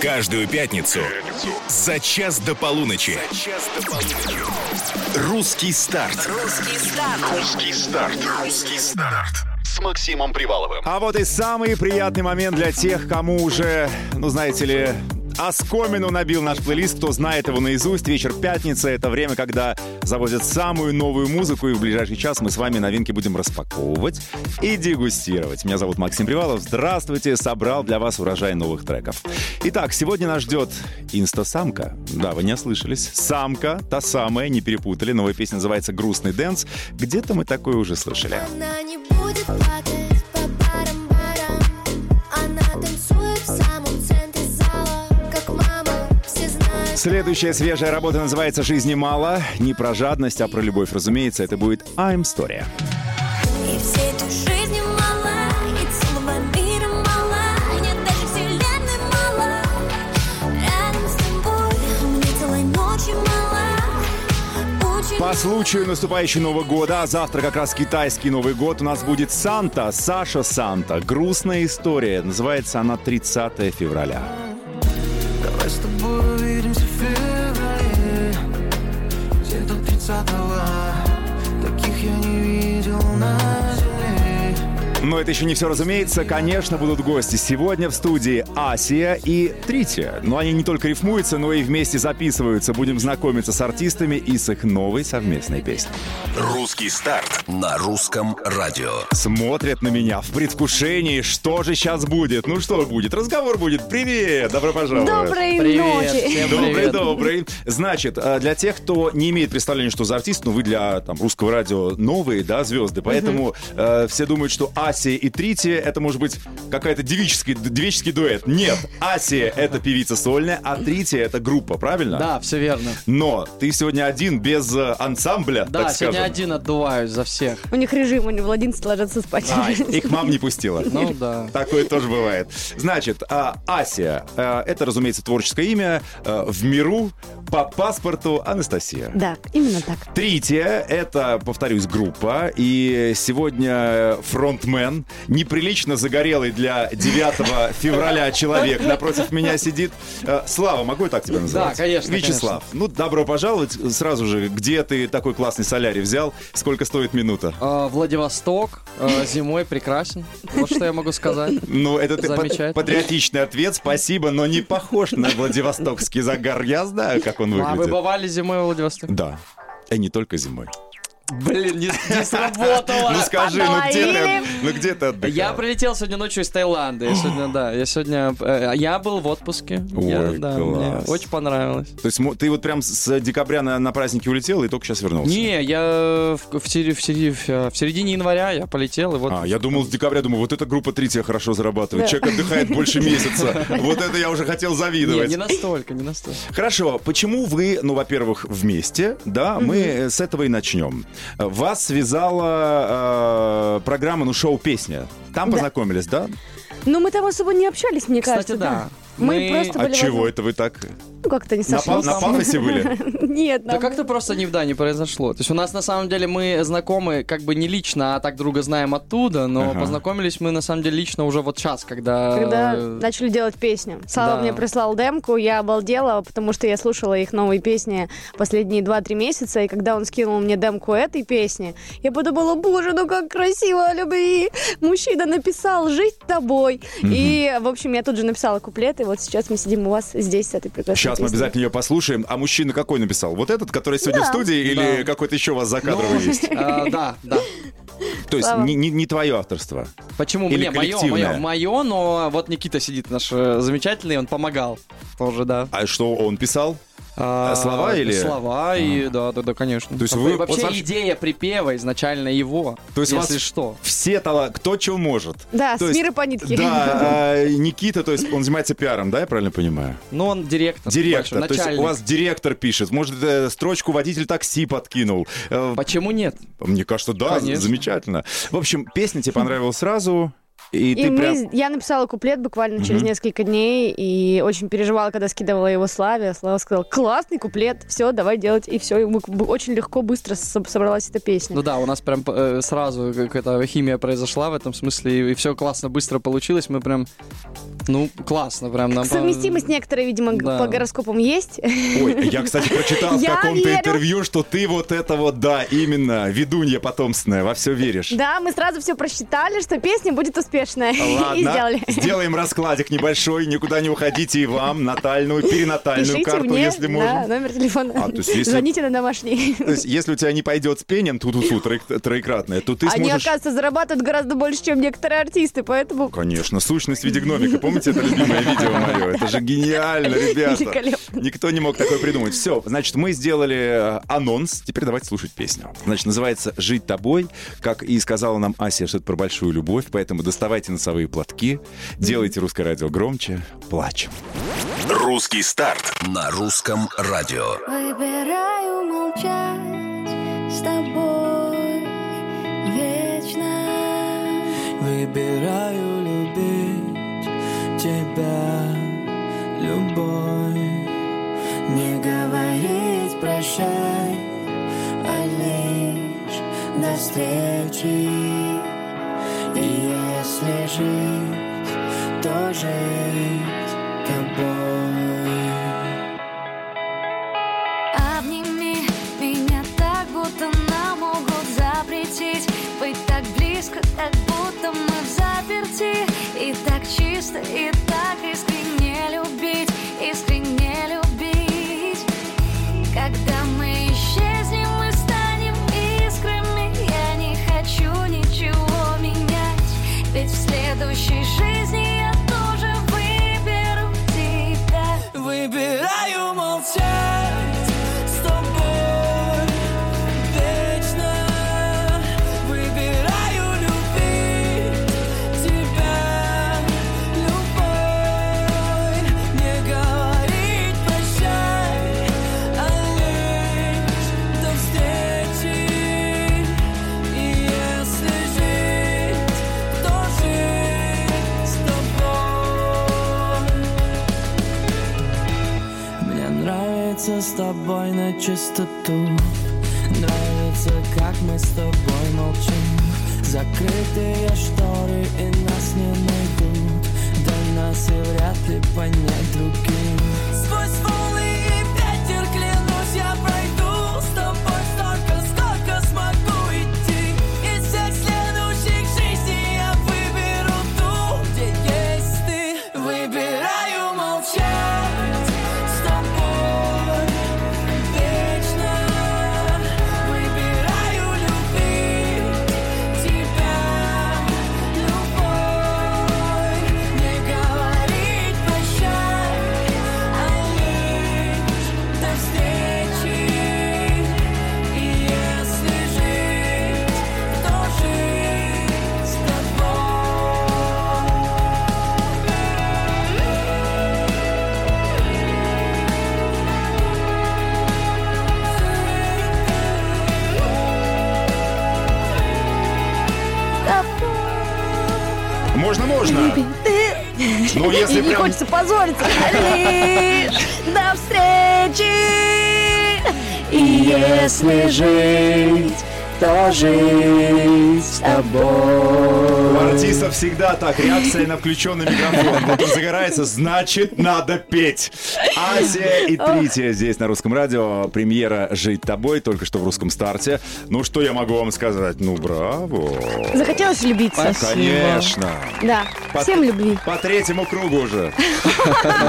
Каждую пятницу за час до полуночи. Русский старт. Русский старт. Русский старт. Русский старт. С Максимом Приваловым. А вот и самый приятный момент для тех, кому уже, ну знаете ли, оскомину набил наш плейлист, кто знает его наизусть. Вечер пятницы — это время, когда завозят самую новую музыку, и в ближайший час мы с вами новинки будем распаковывать и дегустировать. Меня зовут Максим Привалов. Здравствуйте, собрал для вас урожай новых треков. Итак, сегодня нас ждет инстасамка. Да, вы не ослышались. Самка, та самая, не перепутали. Новая песня называется «Грустный dance». Где-то мы такое уже слышали. Она не Следующая свежая работа называется «Жизни мало». Не про жадность, а про любовь, разумеется. Это будет «I'm Story». И всей По случаю наступающего Нового года, а завтра как раз китайский Новый год, у нас будет Санта, Саша Санта. Грустная история. Называется она 30 февраля. Давай с тобой Где-то 30-го Таких я не видел на земле Но это еще не все, разумеется. Конечно, будут гости. Сегодня в студии Асия и Трития. Но они не только рифмуются, но и вместе записываются. Будем знакомиться с артистами и с их новой совместной песней. Русский старт на русском радио. Смотрят на меня в предвкушении, что же сейчас будет. Ну что будет? Разговор будет. Привет! Добро пожаловать! Доброй Привет, ночи. Добрый, привет. добрый. Значит, э, для тех, кто не имеет представления, что за артист, ну вы для там, русского радио новые, да, звезды, поэтому э, все думают, что Асия и Трития это может быть какая-то девический, девический дуэт. Нет, Асия это певица сольная, а Трития это группа, правильно? Да, все верно. Но ты сегодня один без э, ансамбля, Да, так сегодня скажем. один отдуваюсь за всех. У них режим, они в 11 ложатся спать. А, их мам не пустила. Ну да. Такое тоже бывает. Значит, а, Ася, а, это, разумеется, творческое имя. а, В миру по паспорту Анастасия. Да, именно так. Трития — это, повторюсь, группа, и сегодня фронтмен, неприлично загорелый для 9 февраля человек напротив меня сидит. Э, Слава, могу я так тебя называть? Да, конечно, Вячеслав, ну, добро пожаловать. Сразу же, где ты такой классный солярий взял? Сколько стоит минута? А, Владивосток а, зимой прекрасен. Вот что я могу сказать. Ну, это ты патриотичный ответ, спасибо, но не похож на Владивостокский загар. Я знаю, как он А вы выглядит. бывали зимой в Владивостоке? Да. И не только зимой. Блин, не, не сработало. Ну скажи, ну где ты, ну где ты отдыхал? Я прилетел сегодня ночью из Таиланда. Я сегодня, да, я сегодня... э, Я был в отпуске. Я, Ой, да, мне класс. очень понравилось. То есть ты вот прям с декабря на, на праздники улетел и только сейчас вернулся? Не, я в, в, сери- в сери- в, э, в середине января я полетел, и вот... А, я думал, с декабря, думаю, вот эта группа Трития хорошо зарабатывает. Человек отдыхает больше месяца. Вот это я уже хотел Не, завидовать. не настолько, не настолько. Хорошо, почему вы, ну, во-первых, вместе, да, мы с этого и начнем. Вас связала э, программа, ну, шоу-песня. Там Да. познакомились, да? Ну, мы там особо не общались, мне Кстати, кажется. да. Мы, Мы- просто А были в чего это вы так? Ну, как-то не На, па- сошлись. на пафосе были? Нет, Да нам- как-то просто не в да не произошло. То есть у нас на самом деле мы знакомы как бы не лично, а так друга знаем оттуда, но Ага. познакомились мы на самом деле лично уже вот сейчас, когда... Когда э, начали делать песню. Слава да. мне прислал демку, я обалдела, потому что я слушала их новые песни последние 2-3 месяца, и когда он скинул мне демку этой песни, я подумала, боже, ну как красиво о любви. Мужчина написал «Жить тобой». И, в общем, я тут же написала куплет, и вот сейчас мы сидим у вас здесь с этой прекрасной Сейчас мы песней. обязательно ее послушаем. А мужчина какой написал? Вот этот, который сегодня Да. в студии, или Да. какой-то еще у вас закадровый ну, есть? а, Да, да. То есть не, не- не твое авторство. Почему? Или Не, мое, мое, мое, но вот Никита сидит наш э, замечательный, он помогал тоже, да. А что он писал? А, слова или- Слова, и да, да, да, конечно. То есть вы- Вообще вот идея припева изначально его, То есть у если вас что. Все тала... Кто чего может. Да, То с есть- мира по нитке. Да, а, Никита, то есть он занимается пиаром, да, я правильно понимаю? Ну, он директор. Директор, большой, то есть начальник. у вас директор пишет, может, э, строчку водитель такси подкинул. Э, Почему нет? Мне кажется, да, Конечно. замечательно. В общем, песня тебе понравилась сразу, И, И ты мы, прям... я написала куплет буквально через несколько дней и очень переживала, когда скидывала его Славе. Слава сказал, классный куплет, все, давай делать. И все, и мы очень легко, быстро со- собралась эта песня. Ну да, у нас прям э, сразу какая-то химия произошла в этом смысле, и, все классно, быстро получилось. Мы прям, ну, классно, прям нам... по- Совместимость некоторая, видимо, Да. по гороскопам есть. Ой, я, кстати, прочитал в каком-то интервью, что ты вот это вот, да, именно, ведунья потомственная, во все веришь. Да, мы сразу все просчитали, что песня будет успешная. Ладно, И сделали. сделаем раскладик небольшой, никуда не уходите и вам натальную, перинатальную Пишите карту, мне, если да, можно. номер телефона. А, то есть если- Звоните на домашний. То есть, если у тебя не пойдет с пением, ту ту троекратное, то ты Они, сможешь... оказывается, зарабатывают гораздо больше, чем некоторые артисты, поэтому Конечно, сущность в виде гномика. Помните это любимое видео мое? Это же гениально, ребята. Никто не мог такое придумать. Все, значит, мы сделали э, анонс. Теперь давайте слушать песню. Значит, называется «Жить тобой». Как и сказала нам Ася, что это про большую любовь. Поэтому доставайте носовые платки, делайте русское радио громче, плачем. Русский старт на русском радио. Выбираю молчать с тобой вечно. Выбираю любить тебя любовь. Не говорить прощай, а лишь до встречи. И если жить, то жить тобой нравится с тобой на чистоту. Нравится, как мы с тобой молчим. Закрытые шторы и нас не найдут. Да нас и вряд ли понять другим. Волны Можно, можно. Ну, если не прям... хочется позориться. Лишь до встречи. И если жить, то жить с тобой. У артистов всегда так, реакция на включенный микрофон. Вот он загорается, значит, надо петь. Азия и Трития здесь на русском радио. Премьера «Жить тобой» только что в русском старте. Ну, что я могу вам сказать? Ну, браво. Захотелось влюбиться. Спасибо. Конечно. Да, По- всем любви. По третьему кругу уже.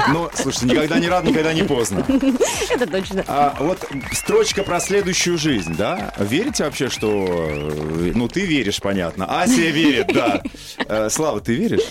Ну, слушайте, никогда не рад, никогда не поздно. Это точно. А вот строчка про следующую жизнь, да? Верите вообще, что... э, Ну, ты веришь, понятно. Асия верит, да. Э, Слава, ты веришь?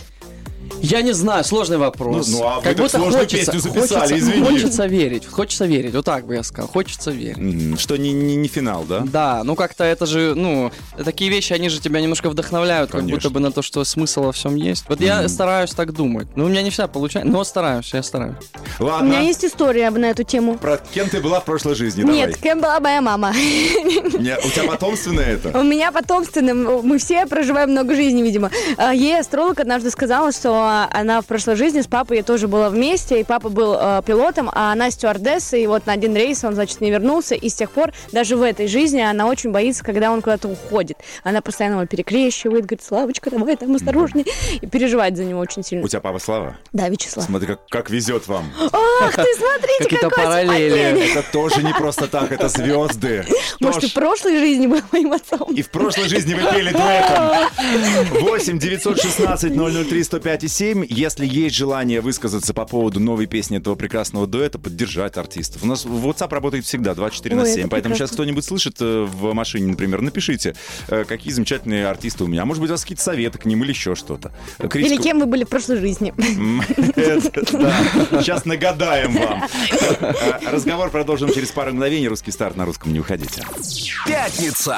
Я не знаю, сложный вопрос. Ну, ну, а так сложную песню записали, хочется, извини. Хочется верить, хочется верить, вот так бы я сказал, хочется верить. М, Что не, не, не финал, да? Да, ну как-то это же, ну, такие вещи, они же тебя немножко вдохновляют, как Конечно. будто бы на то, что смысл во всем есть. Вот я стараюсь так думать. Ну, у меня не всегда получается, но стараюсь, я стараюсь. У Ладно. меня есть история на эту тему. Про кем ты была в прошлой жизни? Нет, кем была моя мама? Давай. Не, у тебя потомственное это? У меня потомственным, мы все проживаем много жизней, видимо. А, Ей астролог однажды сказала, что она в прошлой жизни с папой тоже была вместе, и папа был э, пилотом, а она стюардессой, и вот на один рейс он, значит, не вернулся, и с тех пор даже в этой жизни она очень боится, когда он куда-то уходит. Она постоянно его перекрещивает, говорит, Славочка, давай там осторожней, и переживает за него очень сильно. У тебя папа Слава? Да, Вячеслав. Смотри, как, как везет вам. Ах ты, смотрите, Какие-то какой параллели. Это тоже не просто так, это звезды. Может, и в прошлой жизни был моим отцом. И в прошлой жизни вы пели дуэтом. 8 916 003 105 и 7. Если есть желание высказаться по поводу новой песни этого прекрасного дуэта, поддержать артистов. У нас WhatsApp работает всегда 24 на Ой, 7. это Поэтому прекрасно. сейчас кто-нибудь слышит э, в машине, например, напишите, э, какие замечательные артисты у меня. А может быть, у вас какие-то советы к ним или еще что-то. Э, Или критику- кем вы были в прошлой жизни. Сейчас нагадаем вам. Э, Разговор продолжим через пару мгновений. Русский старт на русском. Не уходите. Пятница.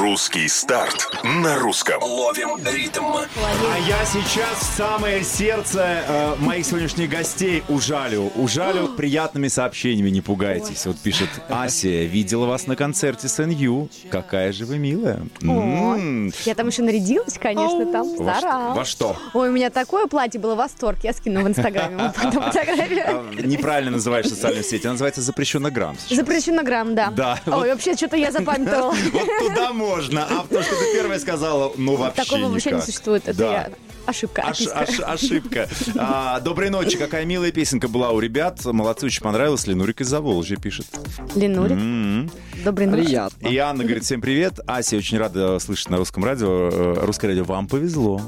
Русский старт на русском. Ловим ритм. А я сейчас самое сердце э, моих сегодняшних гостей ужалю. Ужалю приятными сообщениями, не пугайтесь. Вот пишет Ася, видела вас на концерте с НЮ. Какая же вы милая. М. Я там еще нарядилась, конечно, там старалась. Во что? Ой, у меня такое платье было восторг. Я скину в Инстаграме вот потом фотографию. Э, Неправильно называешь социальную сеть. Она называется запрещенно грамм. Запрещено грамм, да. Да. Ой, вообще, что-то я запамятовала. Вот туда можно. А то, что ты первая сказала, ну вообще Такого вообще не существует. Это я... Ошибка, Ош- описка. Ош- ошибка. А, доброй ночи. Какая милая песенка была у ребят. Молодцы, очень понравилось. Ленурик из Заволжья пишет. Ленурик, М-м. добрый ночи. Приятно. И Анна говорит, всем привет. Ася очень рада слышать на русском радио. Э, Русское радио, вам повезло.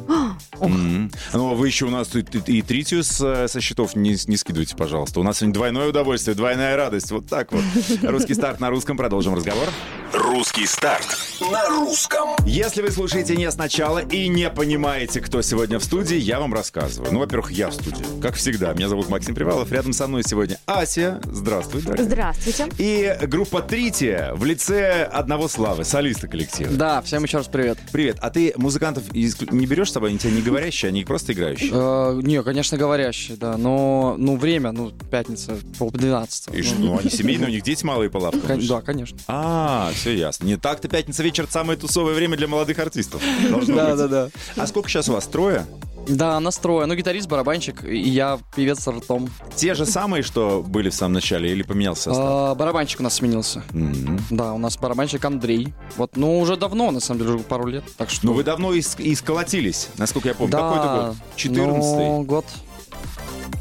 Ну, вы еще у нас и, и- и третью с- со счетов не, не скидывайте, пожалуйста. У нас сегодня двойное удовольствие, двойная радость. Вот так вот. Русский старт на русском. Продолжим разговор. Русский старт на русском. Если вы слушаете не сначала и не понимаете, кто сегодня в студии, я вам рассказываю. Ну, во-первых, я в студии. Как всегда. Меня зовут Максим Привалов. Рядом со мной сегодня Ася. Здравствуй, дорогая. Здравствуйте. И группа Трития в лице одного Славы, солиста коллектива. Да, всем еще раз привет. Привет. А ты музыкантов не берешь с собой? Они тебя не говорящие, они просто играющие? Э, не, конечно, говорящий, да, но, ну, время, ну, пятница, пол двенадцатого. И что, Ну, они семейные, у них дети малые по лавкам? кон- да, конечно. А, все ясно. Не так-то пятница вечер самое тусовое время для молодых артистов. Да, да, да. А сколько сейчас у вас? Трое? Да, настрой. Ну, гитарист, барабанщик, и я певец с ртом. Те же самые, что были в самом начале, или поменялся состав? А, барабанщик у нас сменился. Мгм. Да, у нас барабанщик Андрей. Вот, ну, уже давно, на самом деле, уже пару лет. Так что... Ну, вы давно и, ск- и сколотились, насколько я помню. Какой это год? 14 Ну, год.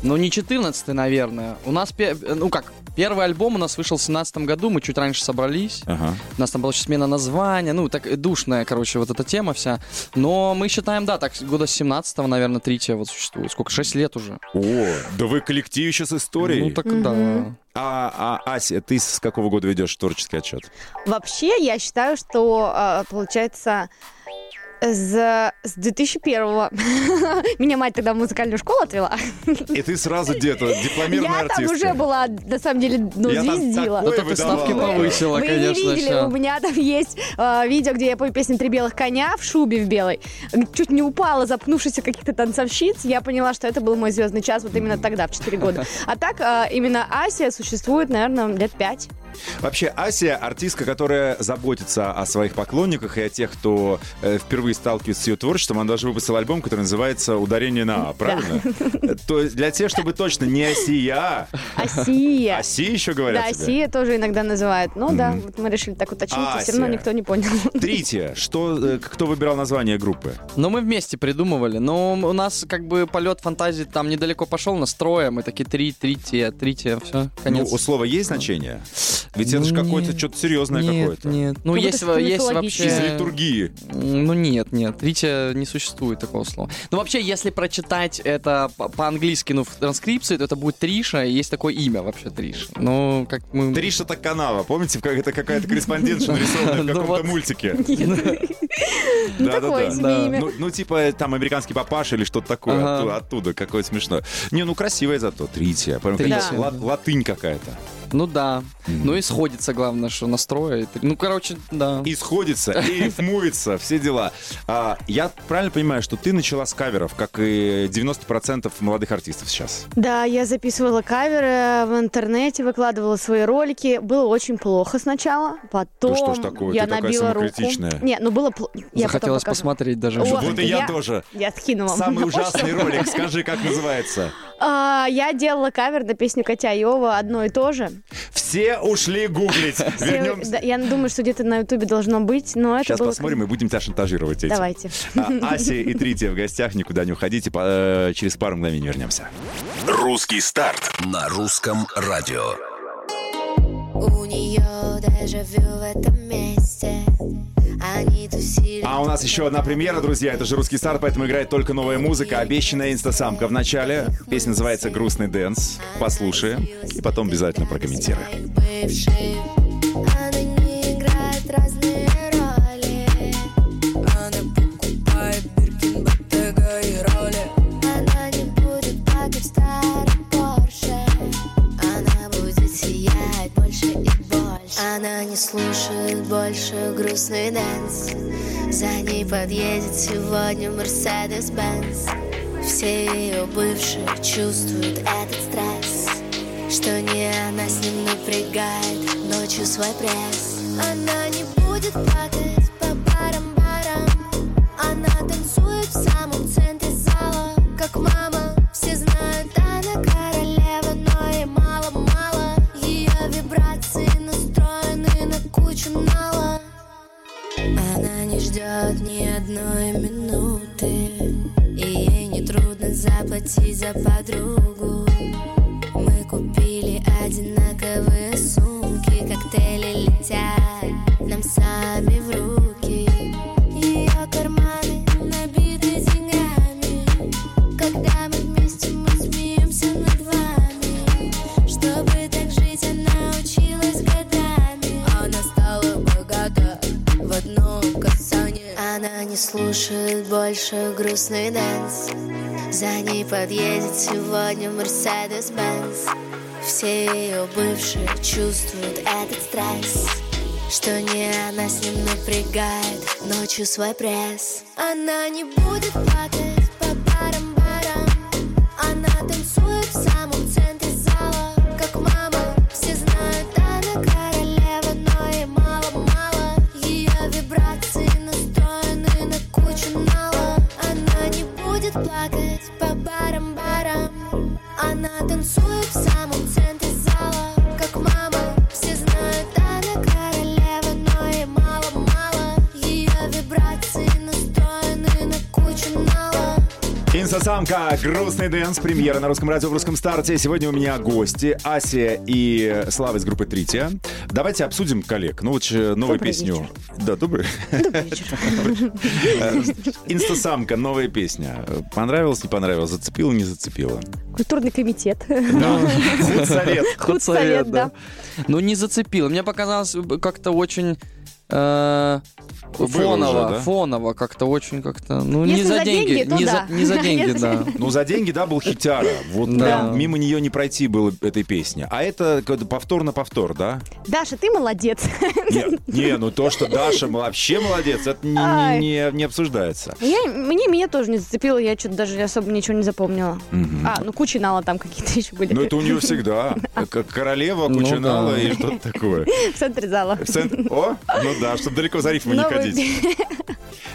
Ну, не 14 наверное. У нас, пе- ну как, первый альбом у нас вышел в 17 году, мы чуть раньше собрались. Ага. У нас там была еще смена названия, ну, так душная, короче, вот эта тема вся. Но мы считаем, да, так, года с 17 наверное, третья вот существует. Сколько? 6 лет уже. О, да вы коллектив еще с историей. Ну, так да. А, а, Ася, ты с какого года ведешь творческий отчет? Вообще, я считаю, что а, получается с, с 2001-го. Меня мать тогда в музыкальную школу отвела. И ты сразу где-то дипломированная Я там артистка. уже была, на самом деле, ну, Я там звездила. такое это ставки повысила, Вы не конечно. видели, ща. у меня там есть э, видео, где я пою песню «Три белых коня» в шубе в белой. Чуть не упала, запнувшись о каких-то танцовщиц. Я поняла, что это был мой звездный час вот именно тогда, в 4 года. А так, э, именно Асия существует, наверное, лет 5. Вообще, Ася артистка, которая заботится о своих поклонниках и о тех, кто э, впервые сталкивается с ее творчеством. Она даже выпустила альбом, который называется «Ударение на А», правильно? Э, То есть для тех, чтобы точно не Осия, Асия. Оси еще говорят Да, тебе? Асия тоже иногда называют. Ну да, вот мы решили так уточнить, и все равно Ася. никто не понял. Трития. Что, э, кто выбирал название группы? Но мы вместе придумывали. Но у нас как бы полет фантазии там недалеко пошел, настроя. Мы такие три, трития, трития, все, конец. Ну, у слова есть значение? Ведь это же какое-то что-то серьезное какое-то. нет. Ну, есть, есть мифологическое. Из вообще... литургии. Ну нет, нет, Ритя не существует такого слова. Ну вообще, если прочитать это по- по-английски, ну в транскрипции, то это будет Триша, и есть такое имя вообще Триша. Ну, как мы... Триша Таканава, помните, как это какая-то корреспондентша нарисованная в Ну каком-то мультике? Ну, Да, да, да. Ну, ну, типа, там американский папаша или что-то такое оттуда, какое смешное. Не, ну красивое зато, Трития. Латынь какая-то. Ну да. Ну и сходится, главное, что настроя. Ну, короче, да. И сходится, и рифмуется, все дела. А, я правильно понимаю, что ты начала с каверов, как и 90% молодых артистов сейчас? Да, я записывала каверы в интернете, выкладывала свои ролики. Было очень плохо сначала, потом Да что ж такое, я ты такая набила руку. самокритичная. Не, ну было плохо. Захотелось посмотреть даже. О, Вот и я я- тоже. Я скину вам. Самый ужасный ролик, скажи, как называется? А, я делала кавер на песню Катя Йова, одно и то же. Все ушли гуглить. Все- да, я думаю, что где-то на Ютубе должно быть, но это Сейчас было... посмотрим и будем тебя шантажировать этим. Давайте. А, Ася и Трития в гостях, никуда не уходите, по- э, через пару мгновений вернемся. Русский старт на русском радио. У нее дежавю в этом месте А у нас еще одна премьера, друзья. Это же русский старт, поэтому играет только новая музыка. Обещанная инстасамка в начале. Песня называется «Грустный dance». Послушаем и потом обязательно прокомментируем. бывшие Она не играет разные Она не слушает больше грустный dance. За ней подъедет сегодня Мерседес-Бенц Все ее бывшие чувствуют этот стресс. Что не она с ним напрягает ночью свой пресс. Она не будет плакать Мерседес-Бенц Все ее бывшие чувствуют этот стресс Что не она с ним напрягает ночью свой пресс. Она не будет плакать Инстасамка, грустный dance, премьера на русском радио в русском старте. Сегодня у меня гости Ася и Слава из группы TRITIA. Давайте обсудим коллег. Ну вот э, новую Добрый песню. вечер. Да, добрый. Э, Инстасамка, новая песня. Понравилась, не понравилась, зацепила, не зацепила. Культурный комитет. Худсовет. Худсовет, да. Ну, не зацепило. Мне показалось как-то очень... э, фоново, уже, да? фоново, как-то очень как-то, ну не Если за за деньги, деньги, то не, да. за, не за деньги, да. Ну, за деньги, да, был хитяра. Вот Да. мимо нее не пройти было этой песни. А это как-то повтор на повтор, да? Даша, ты молодец. Не, не, ну то, что Даша вообще молодец, это не, Ай. не, не, не обсуждается. Я, мне меня тоже не зацепило, я что-то даже особо ничего не запомнила. А, ну куча нала там какие-то еще были. Ну, это у нее всегда. Как королева, Ну куча да. нала и что-то такое. В центре зала. В центр- О, ну да, чтобы далеко за рифму не ходить.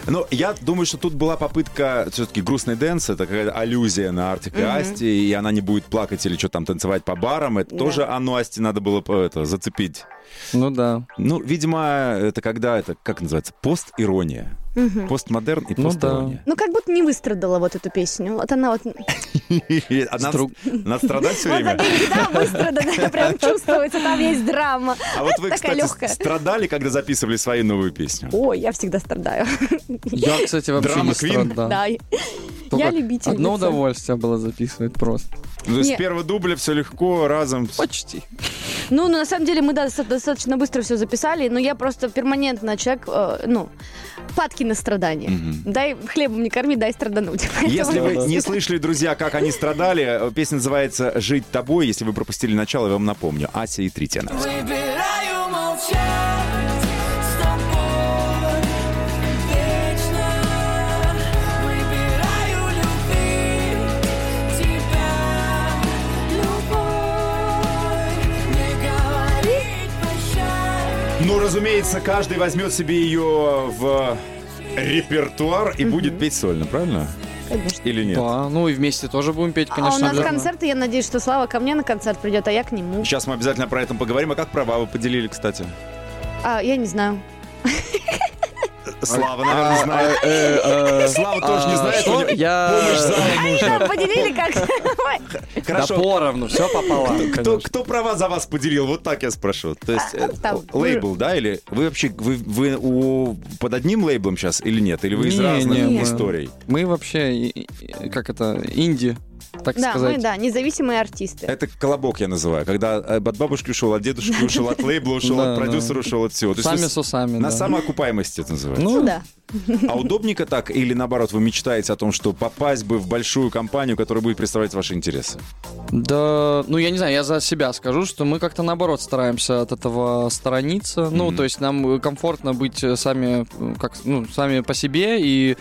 Ну, я думаю, что тут была попытка все-таки грустный dance, это какая-то аллюзия на Артик и Асти, и она не будет плакать или что там танцевать по барам. Это тоже оно Асти надо было по- это, зацепить. Ну да. Ну, видимо, это когда это, как называется, пост-ирония. Постмодерн и Ну посторонняя. Ну, как будто не выстрадала вот эту песню. Вот она вот... Она страдать все время. да, выстраданная, прям чувствуется, там есть драма. А вот вы, Такая кстати, легкая. страдали, когда записывали свою новую песню? Ой, я всегда страдаю. Я, кстати, вообще Драма не Квин? страдал. Да. Я любительница. Одно удовольствие было записывать просто. Ну, с Не. первого дубля все легко, разом. Почти. Ну, ну, на самом деле мы да, доста- достаточно быстро все записали, но я просто перманентно человек, э, ну, падки на страдания. Дай хлебом не корми, дай страдануть. Если вы не слышали, друзья, как они страдали, э, песня называется «Жить тобой». Если вы пропустили начало, я вам напомню. Ася и три тенора. Выбираю молчать с тобой вечно. Выбираю любить тебя, любовь. Не говорить прощай. Ну, разумеется, каждый возьмет себе ее в репертуар и будет петь сольно, правильно? Конечно. Или нет? Да, ну и вместе тоже будем петь, А конечно. у нас обязательно. концерты, я надеюсь, что Слава ко мне на концерт придет, а я к нему. Сейчас мы обязательно про это поговорим. А как права вы поделили, кстати? А, я не знаю. Слава, наверное, знает. Э, Слава тоже не а, знает. Помощь зала нужна. Поделили как? Хорошо. поровну, все пополам. Кто, права за вас поделил? Вот так я спрошу. То есть э, лейбл, да? Или вы вообще вы, вы у, под одним лейблом сейчас или нет? Или вы из разных историй? Мы вообще, как это, инди, так Да, сказать. мы, да, независимые артисты. Это колобок я называю, когда э, от бабушки ушел, от дедушки ушел, от лейбла ушел, от продюсера ушел, от всего. Сами с усами, На самоокупаемости это называется. Ну да. А удобненько так? Или наоборот, вы мечтаете о том, что попасть бы в большую компанию, которая будет представлять ваши интересы? Да, ну я не знаю, я за себя скажу, что мы как-то наоборот стараемся от этого сторониться. Ну, то есть нам комфортно быть э, сами, э, как, ну, сами по себе, и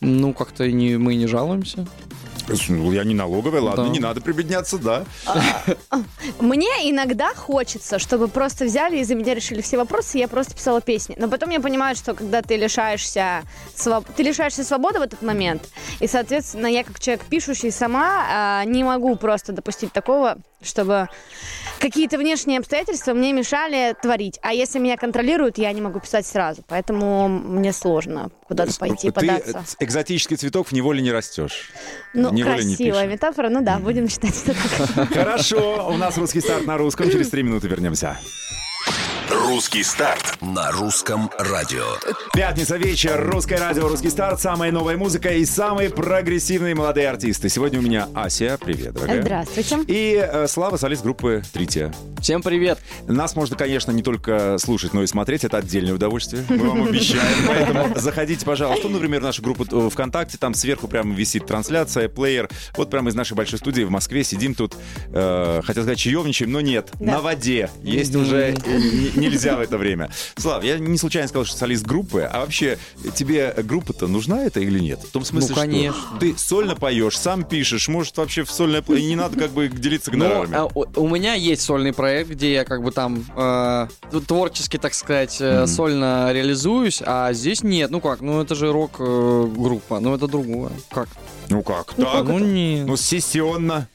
ну как-то и не, мы не жалуемся. Ну, я не налоговая, ладно, Да. не надо прибедняться, да. Мне иногда хочется, чтобы просто взяли и за меня решили все вопросы, и я просто писала песни. Но потом я понимаю, что когда ты лишаешься, своб- ты лишаешься свободы в этот момент, и, соответственно, я как человек пишущий сама а, не могу просто допустить такого, чтобы какие-то внешние обстоятельства мне мешали творить. А если меня контролируют, я не могу писать сразу. Поэтому мне сложно куда-то пойти, Ты податься. э, экзотический цветок в неволе не растешь. Ну, не красивая пишешь. метафора. Ну да, будем считать это так. Хорошо, у нас русский старт на русском. Через три минуты вернемся. Русский старт на русском радио. Пятница вечер, русское радио, русский старт, самая новая музыка и самые прогрессивные молодые артисты. Сегодня у меня Ася, привет, дорогая. Здравствуйте. И э, Слава, солист группы Трития. Всем привет! Нас можно, конечно, не только слушать, но и смотреть. Это отдельное удовольствие. Мы вам обещаем. Поэтому заходите, пожалуйста. Ну, например, в нашу группу э, ВКонтакте. Там сверху прямо висит трансляция, плеер. Вот прямо из нашей большой студии в Москве сидим тут. э, хотел сказать, чаевничаем, но нет. Да. На воде. Есть уже нельзя в это время. Слав, я не случайно сказал, что солист группы. А вообще, тебе группа-то нужна это или нет? В том смысле, Ну, что конечно. ты сольно поешь, сам пишешь, может, вообще в сольное... не надо как бы делиться Ну, гонорарами. а, у, меня есть сольный проект, где я как бы там э, творчески, так сказать, э, сольно реализуюсь, а здесь нет. Ну как, ну это же рок-группа, ну это другое. Как? Ну как? Так? ну нет. Ну, сессионно.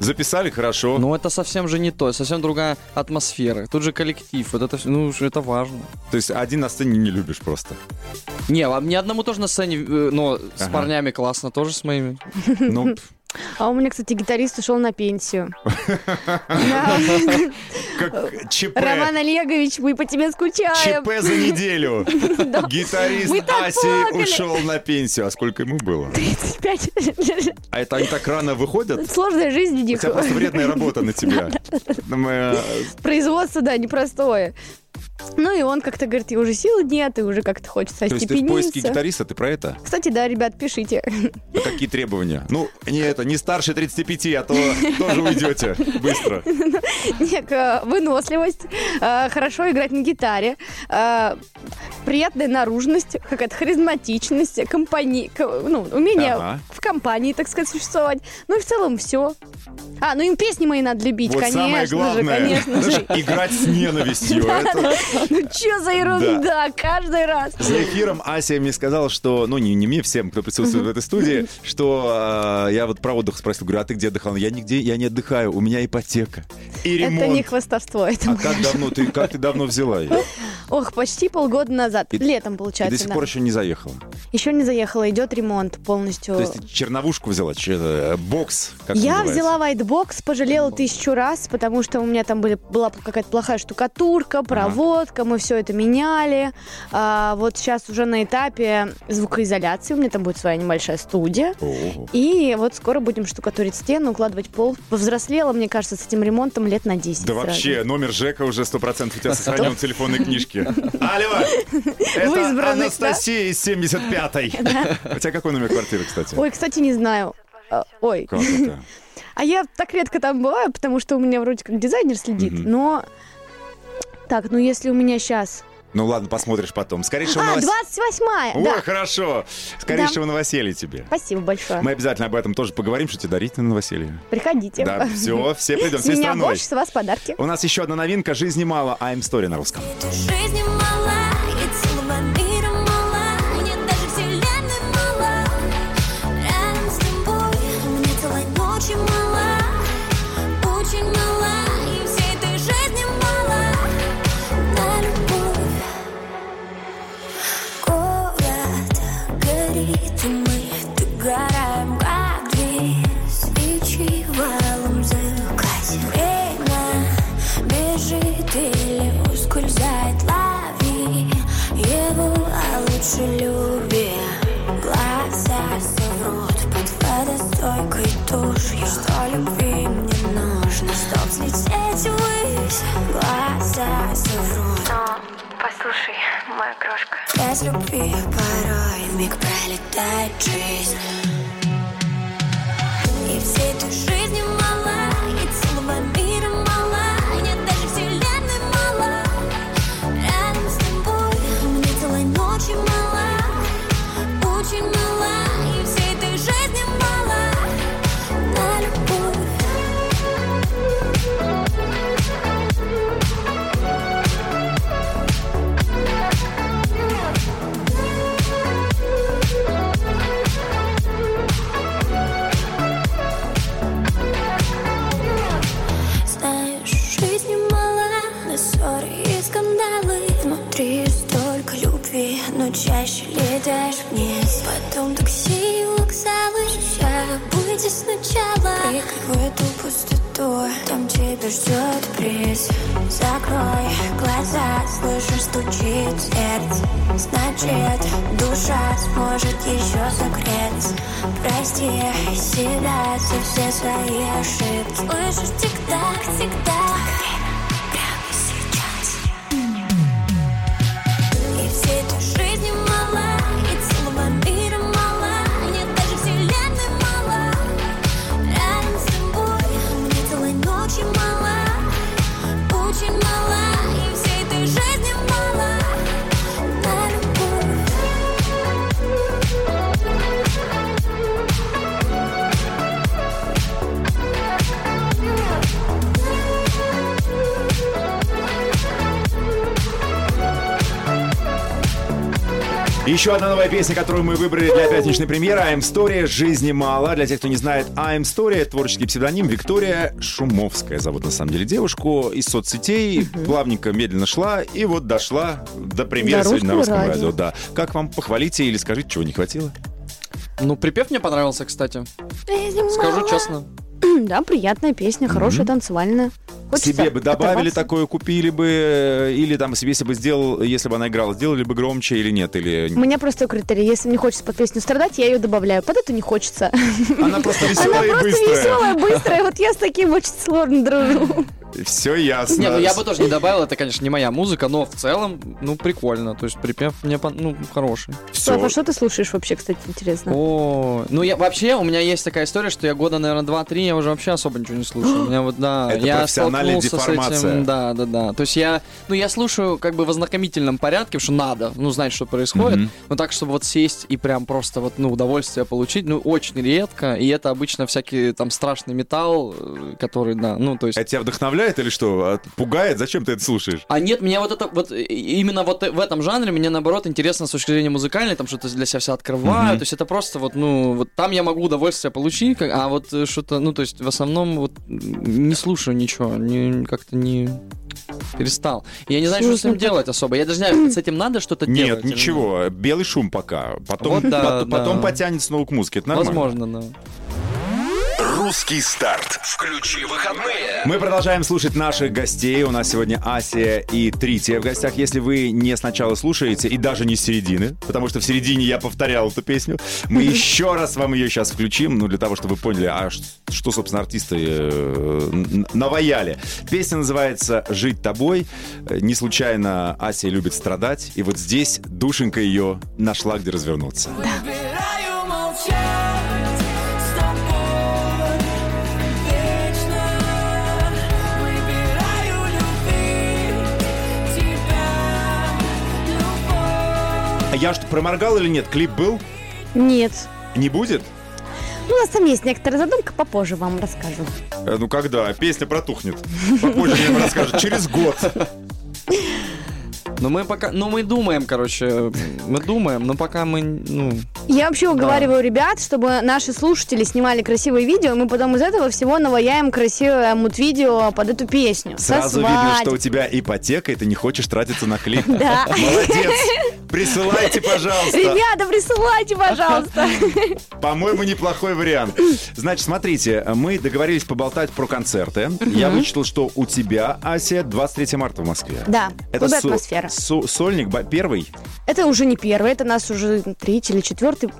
Записали хорошо. Ну это совсем же не то, совсем другая атмосфера. Тут же коллектив, вот это, ну это важно. То есть один на сцене не любишь просто. Не, а мне одному тоже на сцене, э, но с Ага. парнями классно, тоже с моими. Ну, А у меня, кстати, гитарист ушел на пенсию. Как ЧП. Роман Олегович, мы по тебе скучаем. ЧП за неделю. Гитарист Аси ушел на пенсию. А сколько ему было? 35. А это они так рано выходят? Сложная жизнь у У них. тебя просто вредная работа на тебя. Производство, да, непростое. Ну и он как-то говорит, и уже сил нет, и уже как-то хочется То есть ты в поиске гитариста, ты про это? Кстати, да, ребят, пишите. А Какие требования? Ну, не это, не старше 35, а то тоже уйдете быстро. Нет, э, выносливость, э, хорошо играть на гитаре, э, приятная наружность, какая-то харизматичность, компани... ко- ну, умение Ага. в компании, так сказать, существовать. Ну и в целом все. А, ну им песни мои надо любить, Вот конечно самое же, главное, конечно же. играть с ненавистью. Это- Ну что за ерунда, каждый раз. За эфиром Ася мне сказала, что, ну не, не мне, всем, кто присутствует в этой студии, что э, я вот про отдых спросил, говорю, а ты где отдыхал? Я нигде, я не отдыхаю, у меня ипотека и ремонт. Это не хвостовство, это А как давно ты, как ты давно взяла ее? Ох, почти полгода назад. И- Летом, И получается, до сих пор еще не заехала. Еще не заехала, идет ремонт полностью. То есть ты черновушку взяла, это, бокс, как Я взяла white box, пожалела тысячу раз, потому что у меня там были, была какая-то плохая штукатурка, проводка, мы все это меняли. А, вот сейчас уже на этапе звукоизоляции, у меня там будет своя небольшая студия. О, И вот скоро будем штукатурить стену, укладывать пол. Повзрослела, мне кажется, с этим ремонтом лет на 10 Да сразу. вообще, номер Жека уже 100% у тебя сохранен в телефонной книжке. Алло! Это избранных, да? Анастасия из 75-й. У тебя какой номер квартиры, кстати? Ой, кстати, не знаю. А, Ой, Как это? а я так редко там бываю, потому что у меня вроде как дизайнер следит, но... Так, ну если у меня сейчас... Ну ладно, посмотришь потом. Скорейшего А, новос- 28-я! Ой, Да, хорошо. Скорейшего новоселья тебе. спасибо большое. Мы обязательно об этом тоже поговорим, что тебе дарить на новоселье. Приходите. Да, все, все придем, С всей меня страной. больше, с вас подарки. У нас еще одна новинка «Жизни мало», I'm Story на русском. Жизни мала, водостойкой тушью, что любви мне нужно, чтоб взлететь ввысь. Глаза соврут. Но, послушай, моя крошка. Без любви порой миг пролетает жизнь И всей этой жизни мало, События сначала. В эту пустоту Там тебя ждет приз Закрой глаза, слышишь, стучит сердце. Значит, душа сможет еще согреться. Прости себя за все свои ошибки. Слышишь, тик-так, тик-так Еще одна новая песня, которую мы выбрали для пятничной премьеры. I'm Story. Жизни мало. Для тех, кто не знает, I'm Story. Творческий псевдоним Виктория Шумовская. Зовут на самом деле девушку из соцсетей. Плавненько, медленно шла. И вот дошла до премьеры До сегодня на русском радио. радио. Да. Как вам? Похвалите или скажите, чего не хватило? Ну, припев мне понравился, кстати. Скажу честно. Да, приятная песня, хорошая, танцевальная. Хочется себе бы добавили оторваться. такое, купили бы, э, или там, если бы сделал, если бы она играла, сделали бы громче или нет, или... У меня просто критерий. Если мне хочется под песню страдать, я ее добавляю. Под эту не хочется. Она просто Она веселая и просто быстрая. веселая, быстрая. Вот я с таким очень сложно дружу. Все ясно. Не, ну я бы тоже не добавил, это, конечно, не моя музыка, но в целом, ну, прикольно. То есть припев мне, ну, хороший. Все. а что ты слушаешь вообще, кстати, интересно? О, ну я вообще, у меня есть такая история, что я года, наверное, два-три, я уже вообще особо ничего не слушаю. У меня вот, да, Это я профессиональная столкнулся с этим, да, да, да. То есть я, ну я слушаю как бы в ознакомительном порядке, потому что надо, ну, знать, что происходит. Но так, чтобы вот сесть и прям просто вот, ну, удовольствие получить, ну, очень редко. И это обычно всякий там страшный металл, э, который, да, ну, то есть... Это тебя вдохновляет или что? А, Пугает? Зачем ты это слушаешь? А нет, меня вот это вот именно вот в этом жанре мне наоборот интересно с точки зрения музыкальной, там что-то для себя все открываю, Мгм. то есть это просто вот, ну, вот там я могу удовольствие получить, а вот э, что-то, ну, то есть в основном вот не слушаю ничего, не, как-то не перестал. Я не знаю, что с этим ну, делать особо. Я даже не знаю, с этим надо что-то делать. Нет, ничего. Белый шум пока. Потом, Вот да, пот- да. потом потянет снова к музыке. Это нет. нормально. Возможно, да. Русский старт. Включи выходные. Мы продолжаем слушать наших гостей. У нас сегодня Асия и Трития в гостях. Если вы не сначала слушаете и даже не с середины, потому что в середине я повторял эту песню, мы еще раз вам ее сейчас включим, ну, для того, чтобы вы поняли, а что, собственно, артисты э, наваяли. Песня называется «Жить тобой». Э, Не случайно Асия любит страдать, и вот здесь душенька ее нашла, где развернуться. Выбираю я что, проморгал или нет? Клип был? Нет. Не будет? Ну, у нас там есть некоторая задумка, попозже вам расскажу. Э, Ну когда? Песня протухнет. Попозже мне расскажут. Через год. Но мы пока, ну мы думаем, короче, мы думаем, но пока мы, ну, Я вообще уговариваю ребят, чтобы наши слушатели снимали красивые видео, и мы потом из этого всего наваяем красивое мут-видео под эту песню. Сразу видно, что у тебя ипотека, и ты не хочешь тратиться на клип. Да. Молодец. Присылайте, пожалуйста. Ребята, присылайте, пожалуйста. По-моему, неплохой вариант. Значит, смотрите, мы договорились поболтать про концерты. Я вычитал, что у тебя, Ася, 23 марта в Москве. Да, Это со- атмосфера. со- сольник первый? Это уже не первый, это нас уже третий или четвертый,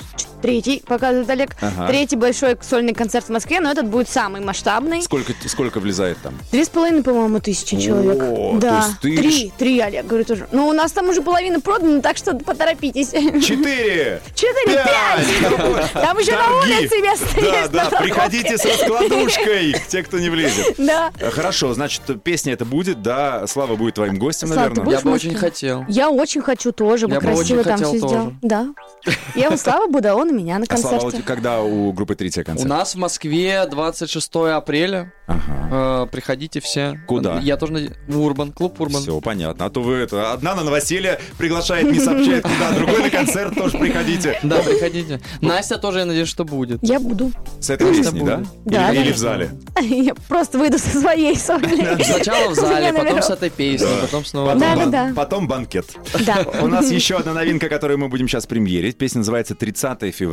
третий, показывает Олег. Ага. Третий большой сольный концерт в Москве, но этот будет самый масштабный. Сколько, сколько влезает там? Две с половиной, по-моему, тысячи человек. О, то да, есть ты три, три, Олег, говорю тоже. Ну, у нас там уже половина продана, так что поторопитесь. Четыре! Четыре, пять! Там еще на улице место Да, есть. да, парковке. приходите с раскладушкой, те, кто не влезет. Да. Э, Хорошо, значит, песня это будет, да, Слава будет твоим гостем, Слава, наверное. я бы очень хотел. Я очень хочу тоже, бы красиво там все сделал. Да. Я у Славы буду, а он меня на А Слава, концерте. когда у группы Третья У концерт? нас в Москве 26 апреля. Ага. Э, приходите все. Куда? Я тоже в Урбан, клуб Урбан. Все, понятно. А то вы это, одна на новоселье приглашает, не сообщает куда, другой на концерт тоже приходите. Да, приходите. Настя тоже, я надеюсь, что будет. Я буду. С этой песней, да? Да, Или, в зале? Я просто выйду со своей сольной. Сначала в У зале, потом с этой песней, потом снова. Потом, Да, да, да. потом банкет. Да. У нас еще одна новинка, которую мы будем сейчас премьерить. Песня называется «30 февраля».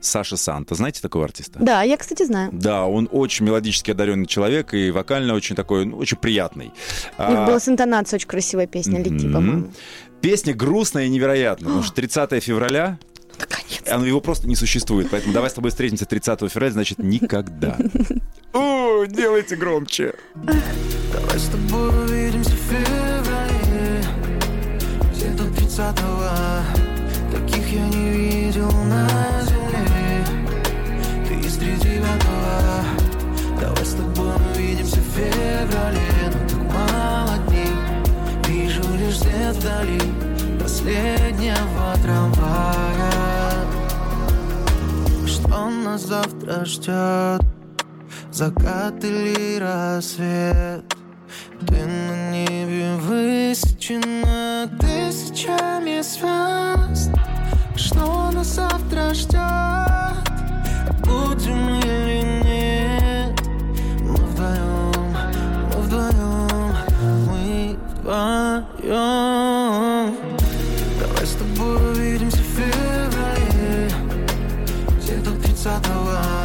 Саша Санта. Знаете такого артиста? Да, я, кстати, знаю. Да, он очень мелодически одаренный человек и вокально очень такой, ну, очень приятный. У них А, была с интонацией очень красивая песня «Лети», мгм. по-моему. Песня грустная и невероятная, потому что 30 февраля, Наконец. оно его просто не существует. Поэтому давай с тобой встретимся 30 февраля, значит, никогда. О, делайте громче. Давай с тобой увидимся в феврале Где-то 30-го Таких я не видел на земле. Ты из тридевятого Давай с тобой увидимся в феврале. Но так мало дней Вижу лишь свет вдали Последнего трамвая. Что нас завтра ждет? Закат или рассвет? Ты на небе высечена тысячами звезд Что нас завтра ждет Будем или нет? Мы вдвоем, мы вдвоем Мы вдвоем Давай с тобой увидимся в феврале Где-то 30-го Таких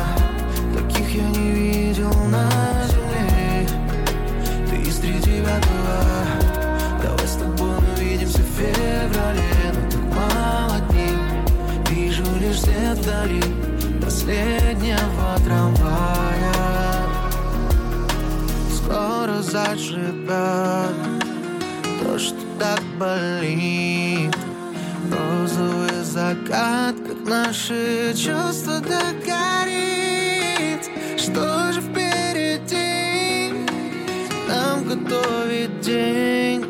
заживет То, что так болит. Розовый закат, как наши чувства так горит Что же впереди? Нам готовит день.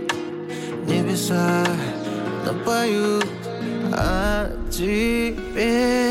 Небеса напоют о тебе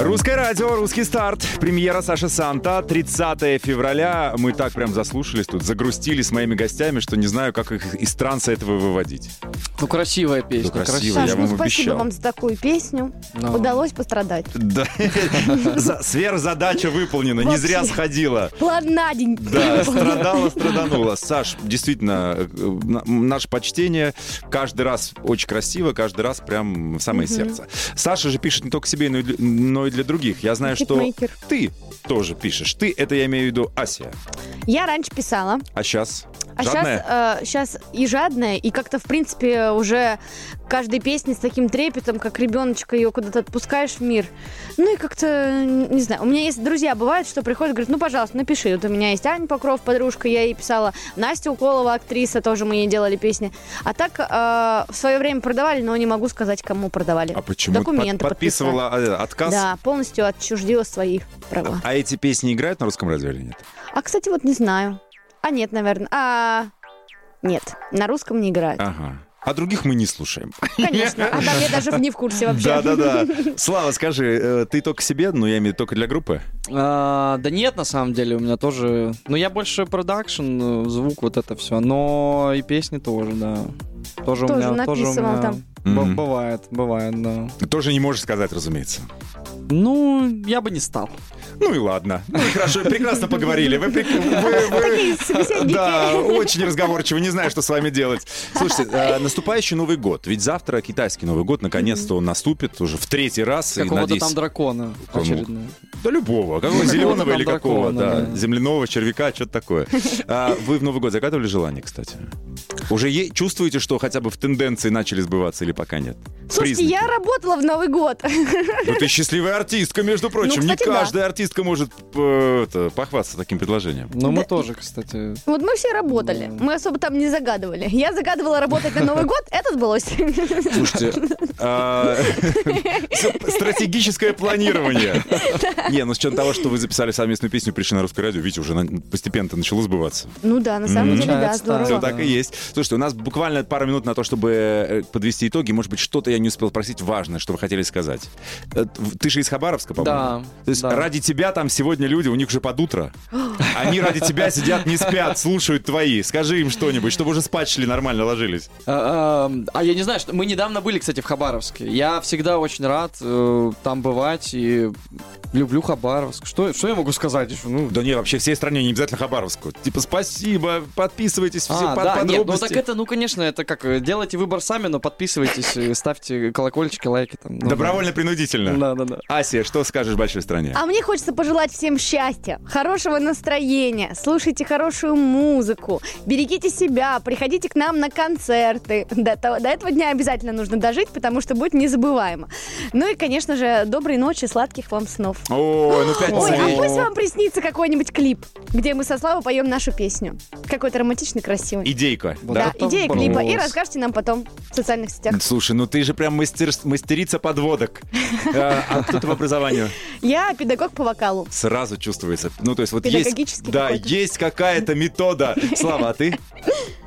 Русское радио, русский старт. Премьера Саша Санта. 30 февраля. Мы так прям заслушались тут, загрустили с моими гостями, что не знаю, как их из транса этого выводить. Ну, красивая песня. Ну, красиво, красивая. я Саш, ну вам спасибо обещал. вам за такую песню. Да. Удалось пострадать. Да. За- Сверхзадача выполнена, не зря сходила. План на день. Да, страдала, страданула. Саш, действительно, э, на- наше почтение. Каждый раз очень красиво, каждый раз прям в самое сердце. Саша же пишет не только себе, но и для, но других. Я знаю, что ты тоже пишешь. Ты, это я имею в виду Ася. Я раньше писала, А сейчас? А Жадная? сейчас, сейчас и жадная, и как-то, в принципе, уже каждой песни с таким трепетом, как ребеночка ее куда-то отпускаешь в мир. Ну и как-то, не знаю, у меня есть друзья, бывают, что приходят, говорят, ну, пожалуйста, напиши. Вот у меня есть Аня Покров, подружка, я ей писала. Настя Уколова, актриса, тоже мы ей делали песни. А так э, в свое время продавали, но не могу сказать, кому продавали. А почему? Документы Под- подписывала э, отказ? Да, полностью отчуждила свои права. А эти песни играют на русском радио или нет? А, кстати, вот не знаю. А нет, наверное. А нет, на русском не играют. Ага. А других мы не слушаем. Конечно. А там я даже не в курсе вообще. Да-да-да. Слава, скажи, э, ты только себе, ну, я имею в виду только для группы? А, да нет, на самом деле, у меня тоже... Ну, я больше продакшн, э, звук, вот это все. Но и песни тоже, да. Тоже, у Тоже меня... Тоже у меня... там. Мгм. Бывает, бывает, да. Ты тоже не можешь сказать, разумеется. Ну, я бы не стал. Ну и ладно. Ну и хорошо, прекрасно поговорили. Вы, вы- вы-. Да, очень разговорчивы, не знаю, что с вами делать. Слушайте, э, наступающий Новый год. Ведь завтра китайский Новый год, наконец-то он наступит уже в третий раз. и, Какого-то надеюсь, там дракона очередного. Да любого. Какого зеленого или какого, да. Земляного, червяка, что-то такое. А вы в Новый год загадывали желание, кстати? Уже чувствуете, что хотя бы в тенденции начали сбываться или пока нет? Слушайте, я работала в Новый год. Ну ты счастливая артистка, между прочим. Ну, Не да. каждая артистка может э, похвастаться таким предложением. Ну, мы тоже, кстати. Вот мы все работали. Мы особо там не загадывали. Я загадывала работать на Новый год, это сбылось. Слушайте, а, стратегическое планирование. Не, ну с учетом того, что вы записали совместную песню, пришли на русское радио, видите, уже постепенно начало сбываться. Ну да, на самом деле, да, здорово. Все так и есть. Слушайте, у нас буквально пару минут на то, чтобы э, подвести итоги. Может быть, что-то я не успел спросить важное, что вы хотели сказать. Э, Ты же из Хабаровска, по-моему? Да, То есть да. ради тебя там сегодня люди, у них уже под утро. Они ради тебя сидят, не спят, слушают твои. Скажи им что-нибудь, чтобы уже спать шли, нормально ложились. А, а, а я не знаю, что мы недавно были, кстати, в Хабаровске. Я всегда очень рад э, там бывать и люблю Хабаровск. Что, что я могу сказать еще? Ну, Да не, вообще всей стране, не обязательно Хабаровску. Типа, спасибо, подписывайтесь, все а, под- да, нет, ну так это, ну, конечно, это как, э, делайте выбор сами, но подписывайтесь, э, ставьте колокольчики, лайки там. Ну, Добровольно-принудительно. Да, да, да. Ася, что скажешь большой стране? А мне хочется пожелать всем счастья, хорошего настроения, слушайте хорошую музыку, берегите себя, приходите к нам на концерты. До, того- до этого дня обязательно нужно дожить, потому что будет незабываемо. Ну и, конечно же, доброй ночи, сладких вам снов. Ой, ну пятница Ой, а пусть вам приснится какой-нибудь клип, где мы со Славой поем нашу песню. Какой-то романтичный, красивый. Идейка, Вот да? да, идея клипа. И брос. расскажите нам потом в социальных сетях. Слушай, ну ты же прям мастер, мастерица подводок. А, а кто ты по образованию? Я педагог по вокалу. Сразу чувствуется. Ну, то есть вот есть... Да, есть какая-то метода. Слава, а ты?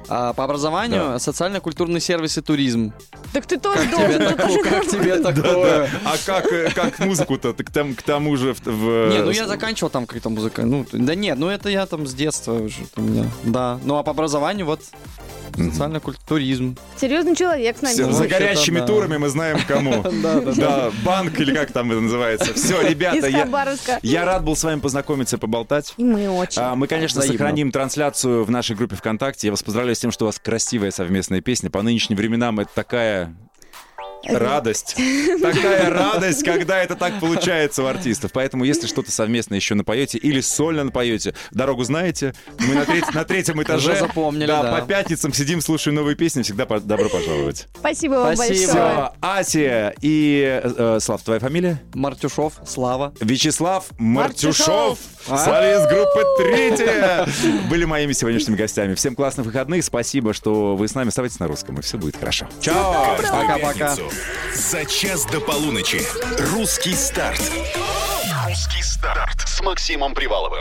А, по образованию Да. социально-культурный сервис и туризм. Так ты тоже Тебе должен. ты такое, как тебе такое? А как, э, как музыку-то? Ты к, там- к тому же... в- Не, ну я заканчивал там какую-то музыку. Ну, да нет, ну это я там с детства уже у меня. Да. Ну а по образованию вот социальный культуризм. Серьезный человек с нами. За горящими да. турами мы знаем кому. Да, банк или как там это называется. Все, ребята, я, рад был с вами познакомиться и поболтать. И мы очень. А, Мы, конечно, сохраним трансляцию в нашей группе ВКонтакте. Я вас поздравляю с тем, что у вас красивая совместная песня. По нынешним временам это такая радость. Такая радость, когда это так получается у артистов. Поэтому, если что-то совместно еще напоете или сольно напоете, дорогу знаете, мы на, треть- на третьем этаже. Уже запомнили, да. по пятницам сидим, слушаем новые песни. Всегда по- добро пожаловать. Спасибо вам Спасибо. большое. Все, Асия и... э, Слав, твоя фамилия? Мартюшов, Слава. Вячеслав Мартюшов, Мартюшов. Солист группы «Третья», были моими сегодняшними гостями. Всем классных выходных. Спасибо, что вы с нами. Оставайтесь на русском, и все будет хорошо. Чао! Пока-пока. За час до полуночи. Русский старт. Русский старт с Максимом Приваловым.